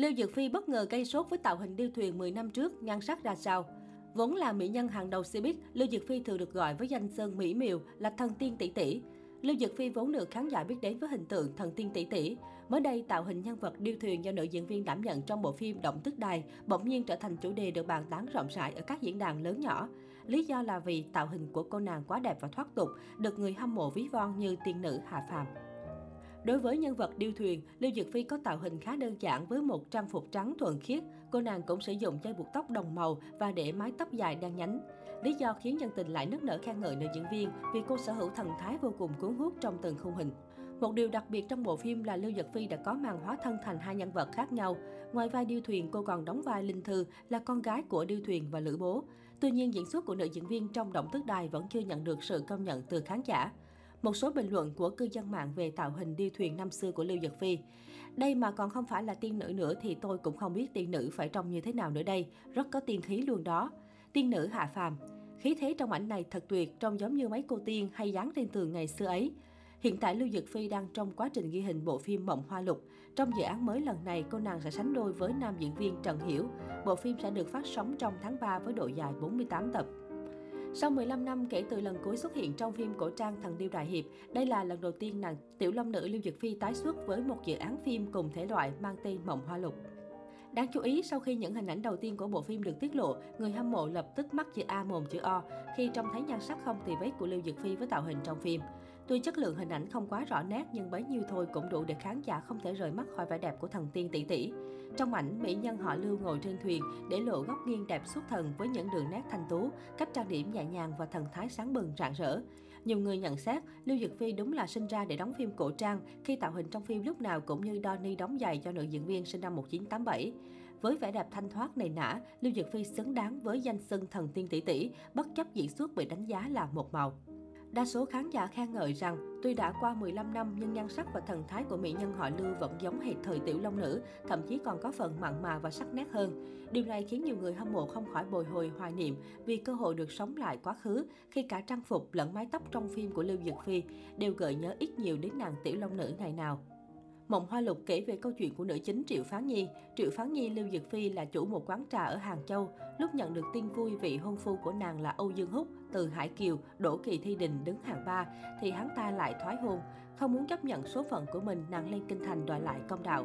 Lưu Dược Phi bất ngờ gây sốt với tạo hình điêu thuyền 10 năm trước, nhan sắc ra sao? Vốn là mỹ nhân hàng đầu showbiz, Lưu Dược Phi thường được gọi với danh xưng mỹ miều là thần tiên tỷ tỷ. Lưu Dược Phi vốn được khán giả biết đến với hình tượng thần tiên tỷ tỷ. Mới đây, tạo hình nhân vật điêu thuyền do nữ diễn viên đảm nhận trong bộ phim Động Tức Đài bỗng nhiên trở thành chủ đề được bàn tán rộng rãi ở các diễn đàn lớn nhỏ. Lý do là vì tạo hình của cô nàng quá đẹp và thoát tục, được người hâm mộ ví von như tiên nữ hạ phàm. Đối với nhân vật điêu thuyền, Lưu Dực Phi có tạo hình khá đơn giản với một trang phục trắng thuần khiết. Cô nàng cũng sử dụng dây buộc tóc đồng màu và để mái tóc dài đang nhánh. Lý do khiến dân tình lại nức nở khen ngợi nữ diễn viên vì cô sở hữu thần thái vô cùng cuốn hút trong từng khung hình. Một điều đặc biệt trong bộ phim là Lưu Dật Phi đã có màn hóa thân thành hai nhân vật khác nhau. Ngoài vai điêu thuyền, cô còn đóng vai Linh Thư là con gái của điêu thuyền và Lữ Bố. Tuy nhiên, diễn xuất của nữ diễn viên trong Động Tức Đài vẫn chưa nhận được sự công nhận từ khán giả. Một số bình luận của cư dân mạng về tạo hình điêu thuyền năm xưa của Lưu Dật Phi. Đây mà còn không phải là tiên nữ nữa thì tôi cũng không biết tiên nữ phải trông như thế nào nữa đây. Rất có tiên khí luôn đó. Tiên nữ hạ phàm. Khí thế trong ảnh này thật tuyệt, trông giống như mấy cô tiên hay dán trên tường ngày xưa ấy. Hiện tại Lưu Dực Phi đang trong quá trình ghi hình bộ phim Mộng Hoa Lục. Trong dự án mới lần này, cô nàng sẽ sánh đôi với nam diễn viên Trần Hiểu. Bộ phim sẽ được phát sóng trong tháng 3 với độ dài 48 tập. Sau 15 năm kể từ lần cuối xuất hiện trong phim cổ trang Thần Điêu Đại Hiệp, đây là lần đầu tiên nàng tiểu long nữ Lưu Dực Phi tái xuất với một dự án phim cùng thể loại mang tên Mộng Hoa Lục. Đáng chú ý, sau khi những hình ảnh đầu tiên của bộ phim được tiết lộ, người hâm mộ lập tức mắc chữ A mồm chữ O khi trông thấy nhan sắc không tì vết của Lưu Dực Phi với tạo hình trong phim. Tuy chất lượng hình ảnh không quá rõ nét nhưng bấy nhiêu thôi cũng đủ để khán giả không thể rời mắt khỏi vẻ đẹp của thần tiên tỷ tỷ. Trong ảnh, mỹ nhân họ Lưu ngồi trên thuyền để lộ góc nghiêng đẹp xuất thần với những đường nét thanh tú, cách trang điểm nhẹ nhàng và thần thái sáng bừng rạng rỡ. Nhiều người nhận xét, Lưu Dực Phi đúng là sinh ra để đóng phim cổ trang khi tạo hình trong phim lúc nào cũng như Donnie đóng giày cho nữ diễn viên sinh năm 1987. Với vẻ đẹp thanh thoát này nã, Lưu Dực Phi xứng đáng với danh xưng thần tiên tỷ tỷ, bất chấp diễn xuất bị đánh giá là một màu. Đa số khán giả khen ngợi rằng, tuy đã qua 15 năm nhưng nhan sắc và thần thái của mỹ nhân họ Lưu vẫn giống hệt thời tiểu long nữ, thậm chí còn có phần mặn mà và sắc nét hơn. Điều này khiến nhiều người hâm mộ không khỏi bồi hồi hoài niệm vì cơ hội được sống lại quá khứ khi cả trang phục lẫn mái tóc trong phim của Lưu Dực Phi đều gợi nhớ ít nhiều đến nàng tiểu long nữ ngày nào. Mộng Hoa Lục kể về câu chuyện của nữ chính Triệu Phán Nhi. Triệu Phán Nhi Lưu Dực Phi là chủ một quán trà ở Hàng Châu. Lúc nhận được tin vui vị hôn phu của nàng là Âu Dương Húc từ Hải Kiều, Đỗ Kỳ Thi Đình đứng hàng ba, thì hắn ta lại thoái hôn. Không muốn chấp nhận số phận của mình, nàng lên kinh thành đòi lại công đạo.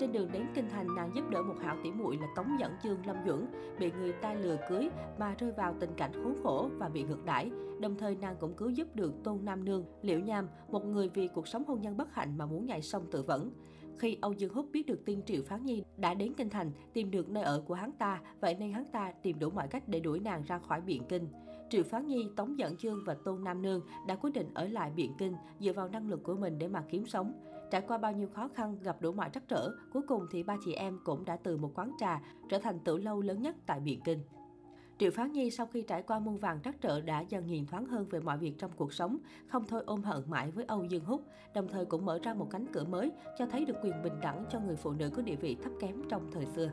Trên đường đến kinh thành, nàng giúp đỡ một hảo tỷ muội là Tống Dẫn Dương Lâm Duẩn, bị người ta lừa cưới mà rơi vào tình cảnh khốn khổ và bị ngược đãi. Đồng thời nàng cũng cứu giúp được Tôn Nam Nương, Liễu Nham, một người vì cuộc sống hôn nhân bất hạnh mà muốn nhảy sông tự vẫn. Khi Âu Dương Húc biết được tin Triệu Phán Nhi đã đến kinh thành, tìm được nơi ở của hắn ta, vậy nên hắn ta tìm đủ mọi cách để đuổi nàng ra khỏi Biện Kinh. Triệu Phán Nhi, Tống Dẫn Dương và Tôn Nam Nương đã quyết định ở lại Biện Kinh dựa vào năng lực của mình để mà kiếm sống. Trải qua bao nhiêu khó khăn, gặp đủ mọi trắc trở, cuối cùng thì ba chị em cũng đã từ một quán trà trở thành tử lâu lớn nhất tại Biện Kinh. Triệu Phán Nhi sau khi trải qua muôn vàng trắc trở đã dần nhìn thoáng hơn về mọi việc trong cuộc sống, không thôi ôm hận mãi với Âu Dương Húc, đồng thời cũng mở ra một cánh cửa mới cho thấy được quyền bình đẳng cho người phụ nữ có địa vị thấp kém trong thời xưa.